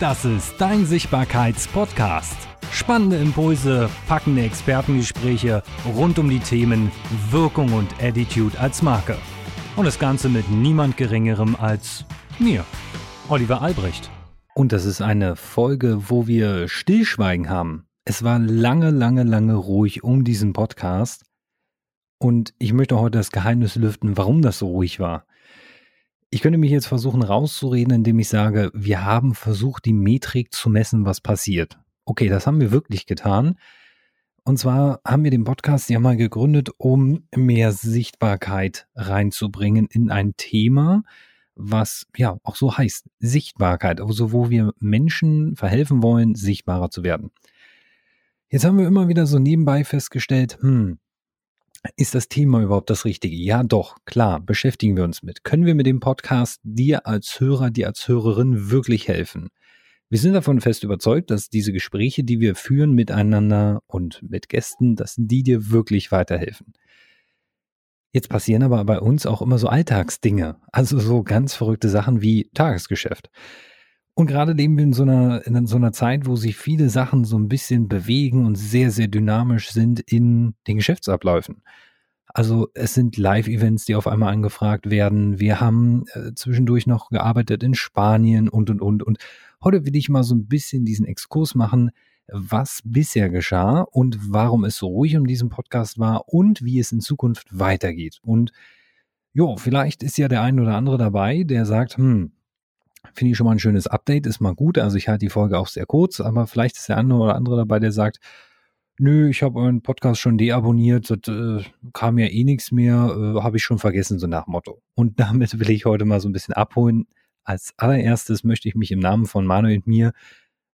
Das ist dein Sichtbarkeits-Podcast. Spannende Impulse, packende Expertengespräche rund um die Themen Wirkung und Attitude als Marke. Und das Ganze mit niemand Geringerem als mir, Oliver Albrecht. Und das ist eine Folge, wo wir Stillschweigen haben. Es war lange, lange, lange ruhig um diesen Podcast. Und ich möchte heute das Geheimnis lüften, warum das so ruhig war. Ich könnte mich jetzt versuchen rauszureden, indem ich sage, wir haben versucht, die Metrik zu messen, was passiert. Okay, das haben wir wirklich getan. Und zwar haben wir den Podcast ja mal gegründet, um mehr Sichtbarkeit reinzubringen in ein Thema, was ja auch so heißt, Sichtbarkeit, also wo wir Menschen verhelfen wollen, sichtbarer zu werden. Jetzt haben wir immer wieder so nebenbei festgestellt, hm, ist das Thema überhaupt das Richtige? Ja, doch, klar, beschäftigen wir uns mit. Können wir mit dem Podcast dir als Hörer, dir als Hörerin wirklich helfen? Wir sind davon fest überzeugt, dass diese Gespräche, die wir führen miteinander und mit Gästen, dass die dir wirklich weiterhelfen. Jetzt passieren aber bei uns auch immer so Alltagsdinge, also so ganz verrückte Sachen wie Tagesgeschäft. Und gerade leben wir in so einer, in so einer Zeit, wo sich viele Sachen so ein bisschen bewegen und sehr, sehr dynamisch sind in den Geschäftsabläufen. Also es sind Live-Events, die auf einmal angefragt werden. Wir haben äh, zwischendurch noch gearbeitet in Spanien und, und, und. Und heute will ich mal so ein bisschen diesen Exkurs machen, was bisher geschah und warum es so ruhig um diesen Podcast war und wie es in Zukunft weitergeht. Und jo, vielleicht ist ja der ein oder andere dabei, der sagt, hm, Finde ich schon mal ein schönes Update, ist mal gut. Also ich halte die Folge auch sehr kurz, aber vielleicht ist der andere oder andere dabei, der sagt, nö, ich habe euren Podcast schon deabonniert, das äh, kam ja eh nichts mehr, äh, habe ich schon vergessen, so nach Motto. Und damit will ich heute mal so ein bisschen abholen. Als allererstes möchte ich mich im Namen von Manuel und mir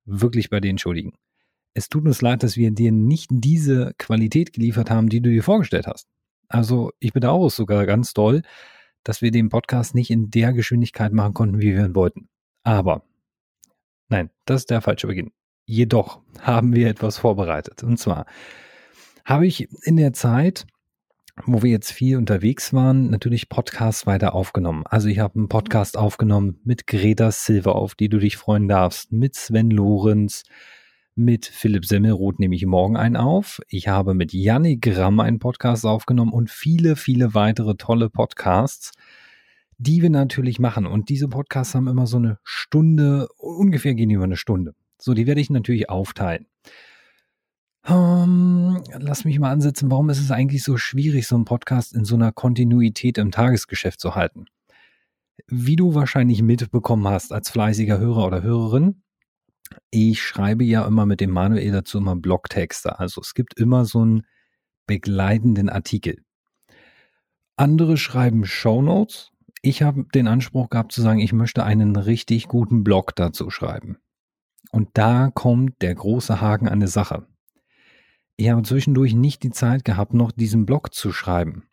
wirklich bei dir entschuldigen. Es tut uns leid, dass wir dir nicht diese Qualität geliefert haben, die du dir vorgestellt hast. Also ich bedauere es sogar ganz doll, dass wir den Podcast nicht in der Geschwindigkeit machen konnten, wie wir ihn wollten. Aber, nein, das ist der falsche Beginn. Jedoch haben wir etwas vorbereitet. Und zwar habe ich in der Zeit, wo wir jetzt viel unterwegs waren, natürlich Podcasts weiter aufgenommen. Also ich habe einen Podcast aufgenommen mit Greta Silva, auf die du dich freuen darfst, mit Sven Lorenz, mit Philipp Semmelroth nehme ich morgen einen auf. Ich habe mit Yannick Gramm einen Podcast aufgenommen und viele, viele weitere tolle Podcasts, die wir natürlich machen. Und diese Podcasts haben immer so eine Stunde, ungefähr gehen die über eine Stunde. So, die werde ich natürlich aufteilen. Um, ähm, lass mich mal ansetzen, warum ist es eigentlich so schwierig, so einen Podcast in so einer Kontinuität im Tagesgeschäft zu halten? Wie du wahrscheinlich mitbekommen hast als fleißiger Hörer oder Hörerin, ich schreibe ja immer mit dem Manuel dazu immer Blogtexte. Also es gibt immer so einen begleitenden Artikel. Andere schreiben Shownotes. Ich habe den Anspruch gehabt zu sagen, ich möchte einen richtig guten Blog dazu schreiben. Und da kommt der große Haken an der Sache. Ich habe zwischendurch nicht die Zeit gehabt, noch diesen Blog zu schreiben.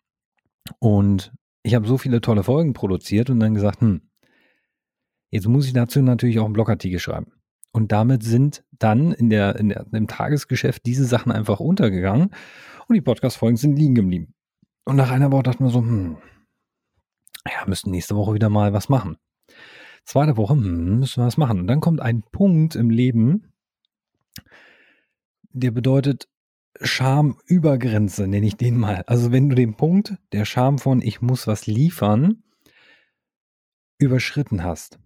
Und ich habe so viele tolle Folgen produziert und dann gesagt, hm, jetzt muss ich dazu natürlich auch einen Blogartikel schreiben. Und damit sind dann in der, in der, im Tagesgeschäft diese Sachen einfach untergegangen und die Podcast-Folgen sind liegen geblieben. Und nach einer Woche dachte man so, hm, ja, müssten nächste Woche wieder mal was machen. Zweite Woche, hm, müssen wir was machen. Und dann kommt ein Punkt im Leben, der bedeutet Schamübergrenze, nenne ich den mal. Also wenn du den Punkt der Scham von ich muss was liefern überschritten hast,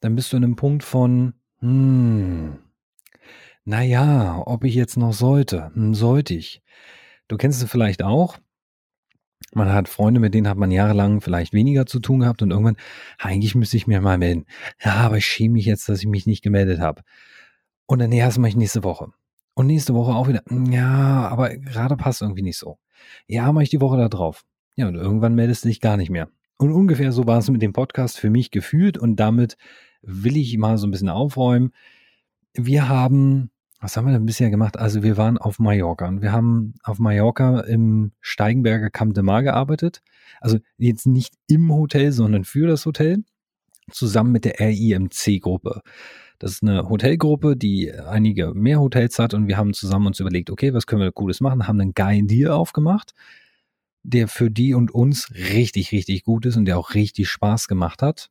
dann bist du in einem Punkt von hm. Naja, ob ich jetzt noch sollte? Hm, sollte ich. Du kennst es vielleicht auch. Man hat Freunde, mit denen hat man jahrelang vielleicht weniger zu tun gehabt und irgendwann, eigentlich müsste ich mir mal melden. Ja, aber ich schäme mich jetzt, dass ich mich nicht gemeldet habe. Und dann, ja, das mache ich nächste Woche. Und nächste Woche auch wieder, hm, ja, aber gerade passt irgendwie nicht so. Ja, mache ich die Woche da drauf. Ja, und irgendwann meldest du dich gar nicht mehr. Und ungefähr so war es mit dem Podcast für mich gefühlt und damit will ich mal so ein bisschen aufräumen. Wir haben, was haben wir denn bisher gemacht? Also wir waren auf Mallorca und wir haben auf Mallorca im Steigenberger Camp de Mar gearbeitet. Also jetzt nicht im Hotel, sondern für das Hotel, zusammen mit der RIMC-Gruppe. Das ist eine Hotelgruppe, die einige mehr Hotels hat und wir haben zusammen uns überlegt, okay, was können wir Cooles machen, haben einen geilen Deal aufgemacht, der für die und uns richtig, richtig gut ist und der auch richtig Spaß gemacht hat.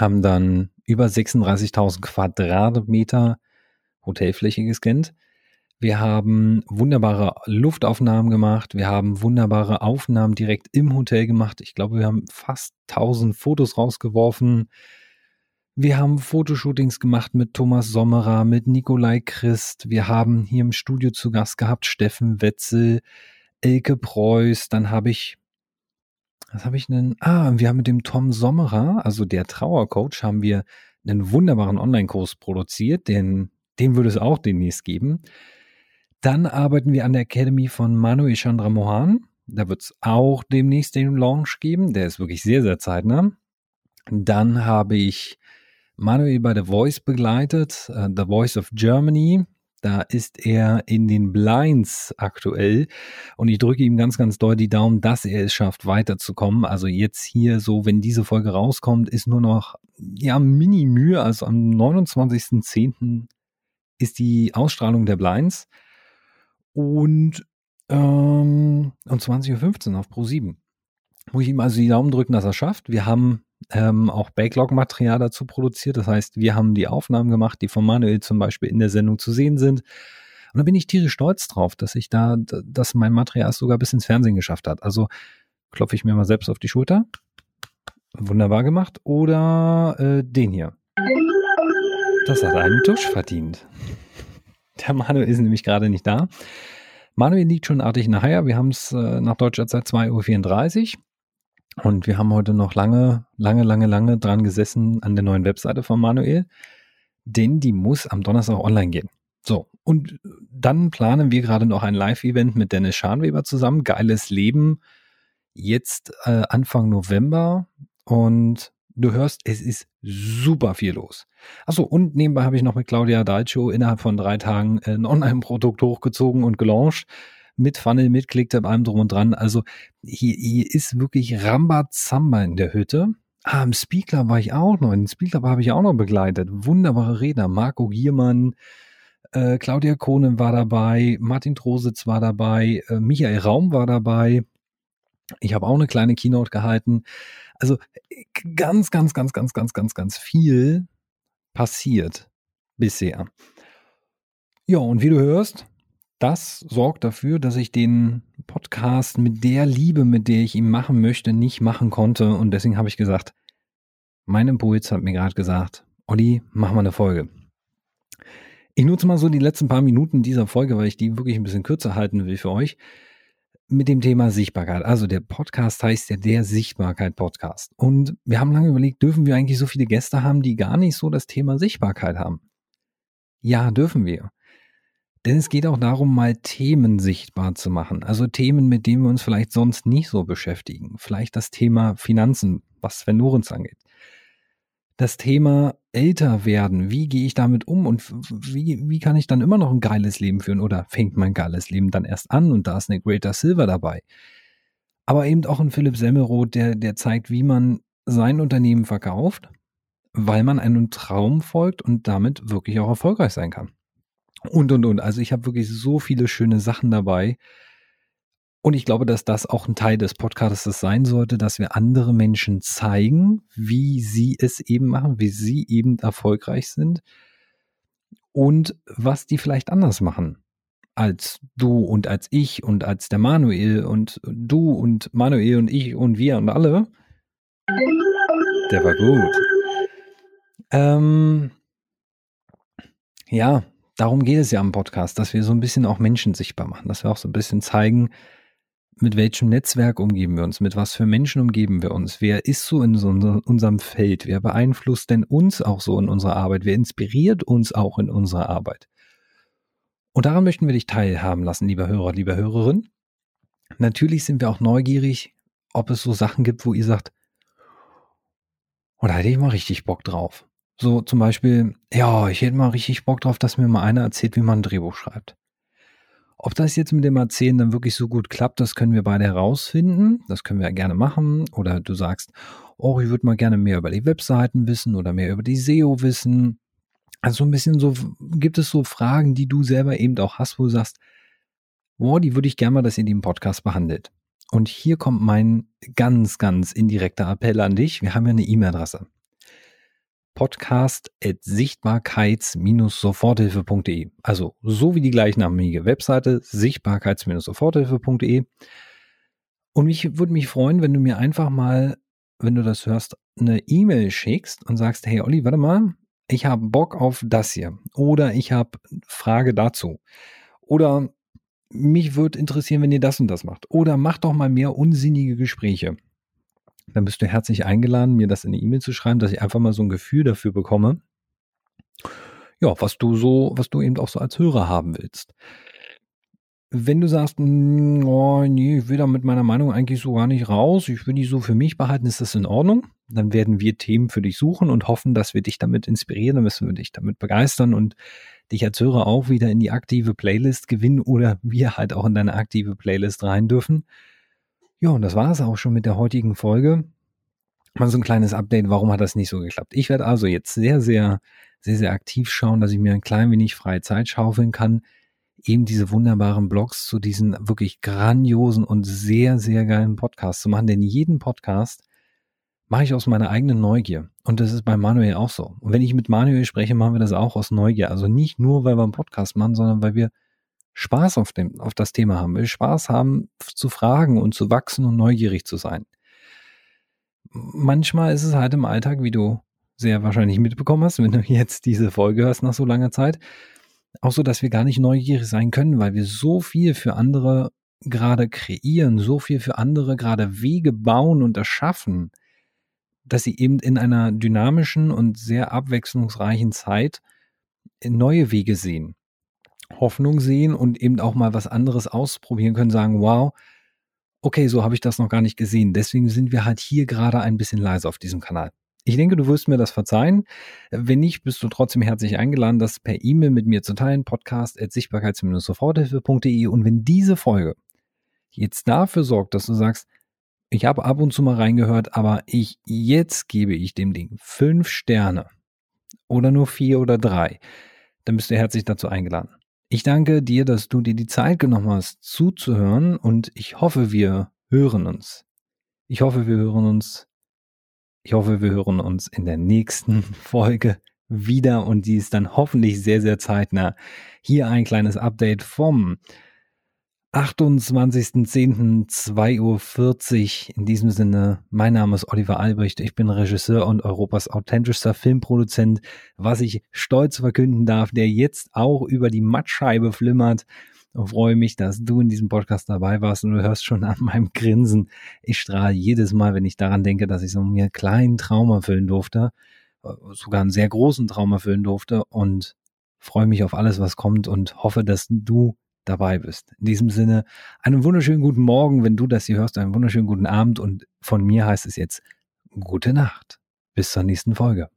Haben dann über 36.000 Quadratmeter Hotelfläche gescannt. Wir haben wunderbare Luftaufnahmen gemacht. Wir haben wunderbare Aufnahmen direkt im Hotel gemacht. Ich glaube, wir haben fast 1000 Fotos rausgeworfen. Wir haben Fotoshootings gemacht mit Thomas Sommerer, mit Nikolai Christ. Wir haben hier im Studio zu Gast gehabt Steffen Wetzel, Elke Preuß. Dann habe ich, was habe ich denn? Ah, wir haben mit dem Tom Sommerer, also der Trauercoach, haben wir einen wunderbaren Online-Kurs produziert. Den, den würde es auch demnächst geben. Dann arbeiten wir an der Academy von Manuel Chandra Mohan. Da wird es auch demnächst den Launch geben. Der ist wirklich sehr, sehr zeitnah. Dann habe ich Manuel bei The Voice begleitet, uh, The Voice of Germany. Da ist er in den Blinds aktuell und ich drücke ihm ganz, ganz doll die Daumen, dass er es schafft, weiterzukommen. Also jetzt hier so, wenn diese Folge rauskommt, ist nur noch, ja, Mini-Mühe. Also am 29.10. ist die Ausstrahlung der Blinds und, ähm, um 20.15 Uhr auf Pro 7. Muss ich ihm also die Daumen drücken, dass er schafft. Wir haben ähm, auch Backlog-Material dazu produziert. Das heißt, wir haben die Aufnahmen gemacht, die von Manuel zum Beispiel in der Sendung zu sehen sind. Und da bin ich tierisch stolz drauf, dass ich da, dass mein Material sogar bis ins Fernsehen geschafft hat. Also klopfe ich mir mal selbst auf die Schulter. Wunderbar gemacht. Oder äh, den hier. Das hat einen Tusch verdient. Der Manuel ist nämlich gerade nicht da. Manuel liegt schon artig nachher. Wir haben es äh, nach deutscher Zeit 2.34 Uhr. Und wir haben heute noch lange, lange, lange, lange dran gesessen an der neuen Webseite von Manuel, denn die muss am Donnerstag online gehen. So, und dann planen wir gerade noch ein Live-Event mit Dennis Scharnweber zusammen. Geiles Leben. Jetzt äh, Anfang November. Und du hörst, es ist super viel los. Achso, und nebenbei habe ich noch mit Claudia Dalcio innerhalb von drei Tagen ein Online-Produkt hochgezogen und gelauncht mit Funnel, mit Clicktip, allem drum und dran. Also hier, hier ist wirklich Rambazamba in der Hütte. Ah, im Speaker war ich auch noch. In Speaker habe ich auch noch begleitet. Wunderbare Redner. Marco Giermann, äh, Claudia Kohnen war dabei, Martin Trositz war dabei, äh, Michael Raum war dabei. Ich habe auch eine kleine Keynote gehalten. Also ganz, ganz, ganz, ganz, ganz, ganz, ganz viel passiert bisher. Ja, und wie du hörst, das sorgt dafür, dass ich den Podcast mit der Liebe, mit der ich ihn machen möchte, nicht machen konnte. Und deswegen habe ich gesagt, mein Impuls hat mir gerade gesagt, Olli, mach mal eine Folge. Ich nutze mal so die letzten paar Minuten dieser Folge, weil ich die wirklich ein bisschen kürzer halten will für euch, mit dem Thema Sichtbarkeit. Also der Podcast heißt ja der Sichtbarkeit Podcast. Und wir haben lange überlegt, dürfen wir eigentlich so viele Gäste haben, die gar nicht so das Thema Sichtbarkeit haben? Ja, dürfen wir. Denn es geht auch darum, mal Themen sichtbar zu machen. Also Themen, mit denen wir uns vielleicht sonst nicht so beschäftigen. Vielleicht das Thema Finanzen, was Sven Lorenz angeht. Das Thema älter werden. Wie gehe ich damit um und wie, wie kann ich dann immer noch ein geiles Leben führen oder fängt mein geiles Leben dann erst an und da ist eine Greater Silver dabei. Aber eben auch ein Philipp Semmelroth, der, der zeigt, wie man sein Unternehmen verkauft, weil man einem Traum folgt und damit wirklich auch erfolgreich sein kann. Und, und, und. Also ich habe wirklich so viele schöne Sachen dabei. Und ich glaube, dass das auch ein Teil des Podcasts sein sollte, dass wir andere Menschen zeigen, wie sie es eben machen, wie sie eben erfolgreich sind und was die vielleicht anders machen als du und als ich und als der Manuel und du und Manuel und ich und wir und alle. Der war gut. Ähm, ja, darum geht es ja am Podcast, dass wir so ein bisschen auch Menschen sichtbar machen, dass wir auch so ein bisschen zeigen, mit welchem Netzwerk umgeben wir uns, mit was für Menschen umgeben wir uns, wer ist so in so unserem Feld, wer beeinflusst denn uns auch so in unserer Arbeit, wer inspiriert uns auch in unserer Arbeit. Und daran möchten wir dich teilhaben lassen, lieber Hörer, lieber Hörerin. Natürlich sind wir auch neugierig, ob es so Sachen gibt, wo ihr sagt, oder oh, hätte ich mal richtig Bock drauf. So zum Beispiel, ja, ich hätte mal richtig Bock drauf, dass mir mal einer erzählt, wie man ein Drehbuch schreibt. Ob das jetzt mit dem Erzählen dann wirklich so gut klappt, das können wir beide herausfinden. Das können wir gerne machen. Oder du sagst, oh, ich würde mal gerne mehr über die Webseiten wissen oder mehr über die SEO wissen. Also ein bisschen so, gibt es so Fragen, die du selber eben auch hast, wo du sagst, boah, die würde ich gerne mal, dass ihr die im Podcast behandelt. Und hier kommt mein ganz, ganz indirekter Appell an dich. Wir haben ja eine E-Mail-Adresse. podcast.sichtbarkeits-soforthilfe.de. Also so wie die gleichnamige Webseite sichtbarkeits-soforthilfe.de. Und mich würde mich freuen, wenn du mir einfach mal, wenn du das hörst, eine E-Mail schickst und sagst, hey Olli, warte mal, ich habe Bock auf das hier oder ich habe Frage dazu oder mich würde interessieren, wenn ihr das und das macht oder macht doch mal mehr unsinnige Gespräche dann bist du herzlich eingeladen, mir das in eine E-Mail zu schreiben, dass ich einfach mal so ein Gefühl dafür bekomme, ja, was du so, was du eben auch so als Hörer haben willst. Wenn du sagst, oh, nee, ich will da mit meiner Meinung eigentlich so gar nicht raus, ich will die so für mich behalten, ist das in Ordnung? Dann werden wir Themen für dich suchen und hoffen, dass wir dich damit inspirieren, dann müssen wir dich damit begeistern und dich als Hörer auch wieder in die aktive Playlist gewinnen oder wir halt auch in deine aktive Playlist rein dürfen. Ja, und das war es auch schon mit der heutigen Folge. Mal so ein kleines Update, warum hat das nicht so geklappt? Ich werde also jetzt sehr, sehr, sehr, sehr aktiv schauen, dass ich mir ein klein wenig freie Zeit schaufeln kann, eben diese wunderbaren Blogs zu diesen wirklich grandiosen und sehr, sehr geilen Podcasts zu machen. Denn jeden Podcast mache ich aus meiner eigenen Neugier. Und das ist bei Manuel auch so. Und wenn ich mit Manuel spreche, machen wir das auch aus Neugier. Also nicht nur, weil wir einen Podcast machen, sondern weil wir Spaß auf, dem, auf das Thema haben, will Spaß haben zu fragen und zu wachsen und neugierig zu sein. Manchmal ist es halt im Alltag, wie du sehr wahrscheinlich mitbekommen hast, wenn du jetzt diese Folge hörst nach so langer Zeit, auch so, dass wir gar nicht neugierig sein können, weil wir so viel für andere gerade kreieren, so viel für andere gerade Wege bauen und erschaffen, dass sie eben in einer dynamischen und sehr abwechslungsreichen Zeit neue Wege sehen. Hoffnung sehen und eben auch mal was anderes ausprobieren können, sagen, wow, okay, so habe ich das noch gar nicht gesehen. Deswegen sind wir halt hier gerade ein bisschen leise auf diesem Kanal. Ich denke, du wirst mir das verzeihen. Wenn nicht, bist du trotzdem herzlich eingeladen, das per E-Mail mit mir zu teilen. Podcast at sichtbarkeits-soforthilfe.de. Und wenn diese Folge jetzt dafür sorgt, dass du sagst, ich habe ab und zu mal reingehört, aber ich, jetzt gebe ich dem Ding fünf Sterne oder nur vier oder drei, dann bist du herzlich dazu eingeladen. Ich danke dir, dass du dir die Zeit genommen hast, zuzuhören und ich hoffe, wir hören uns. Ich hoffe, wir hören uns. Ich hoffe, wir hören uns in der nächsten Folge wieder und die ist dann hoffentlich sehr, sehr zeitnah. Hier ein kleines Update vom 28.10.2.40 Uhr. In diesem Sinne, mein Name ist Oliver Albrecht, ich bin Regisseur und Europas authentischster Filmproduzent, was ich stolz verkünden darf, der jetzt auch über die Mattscheibe flimmert. Ich freue mich, dass du in diesem Podcast dabei warst und du hörst schon an meinem Grinsen. Ich strahle jedes Mal, wenn ich daran denke, dass ich so einen kleinen Traum erfüllen durfte, sogar einen sehr großen Traum erfüllen durfte und freue mich auf alles, was kommt und hoffe, dass du dabei bist. In diesem Sinne, einen wunderschönen guten Morgen, wenn du das hier hörst, einen wunderschönen guten Abend und von mir heißt es jetzt gute Nacht. Bis zur nächsten Folge.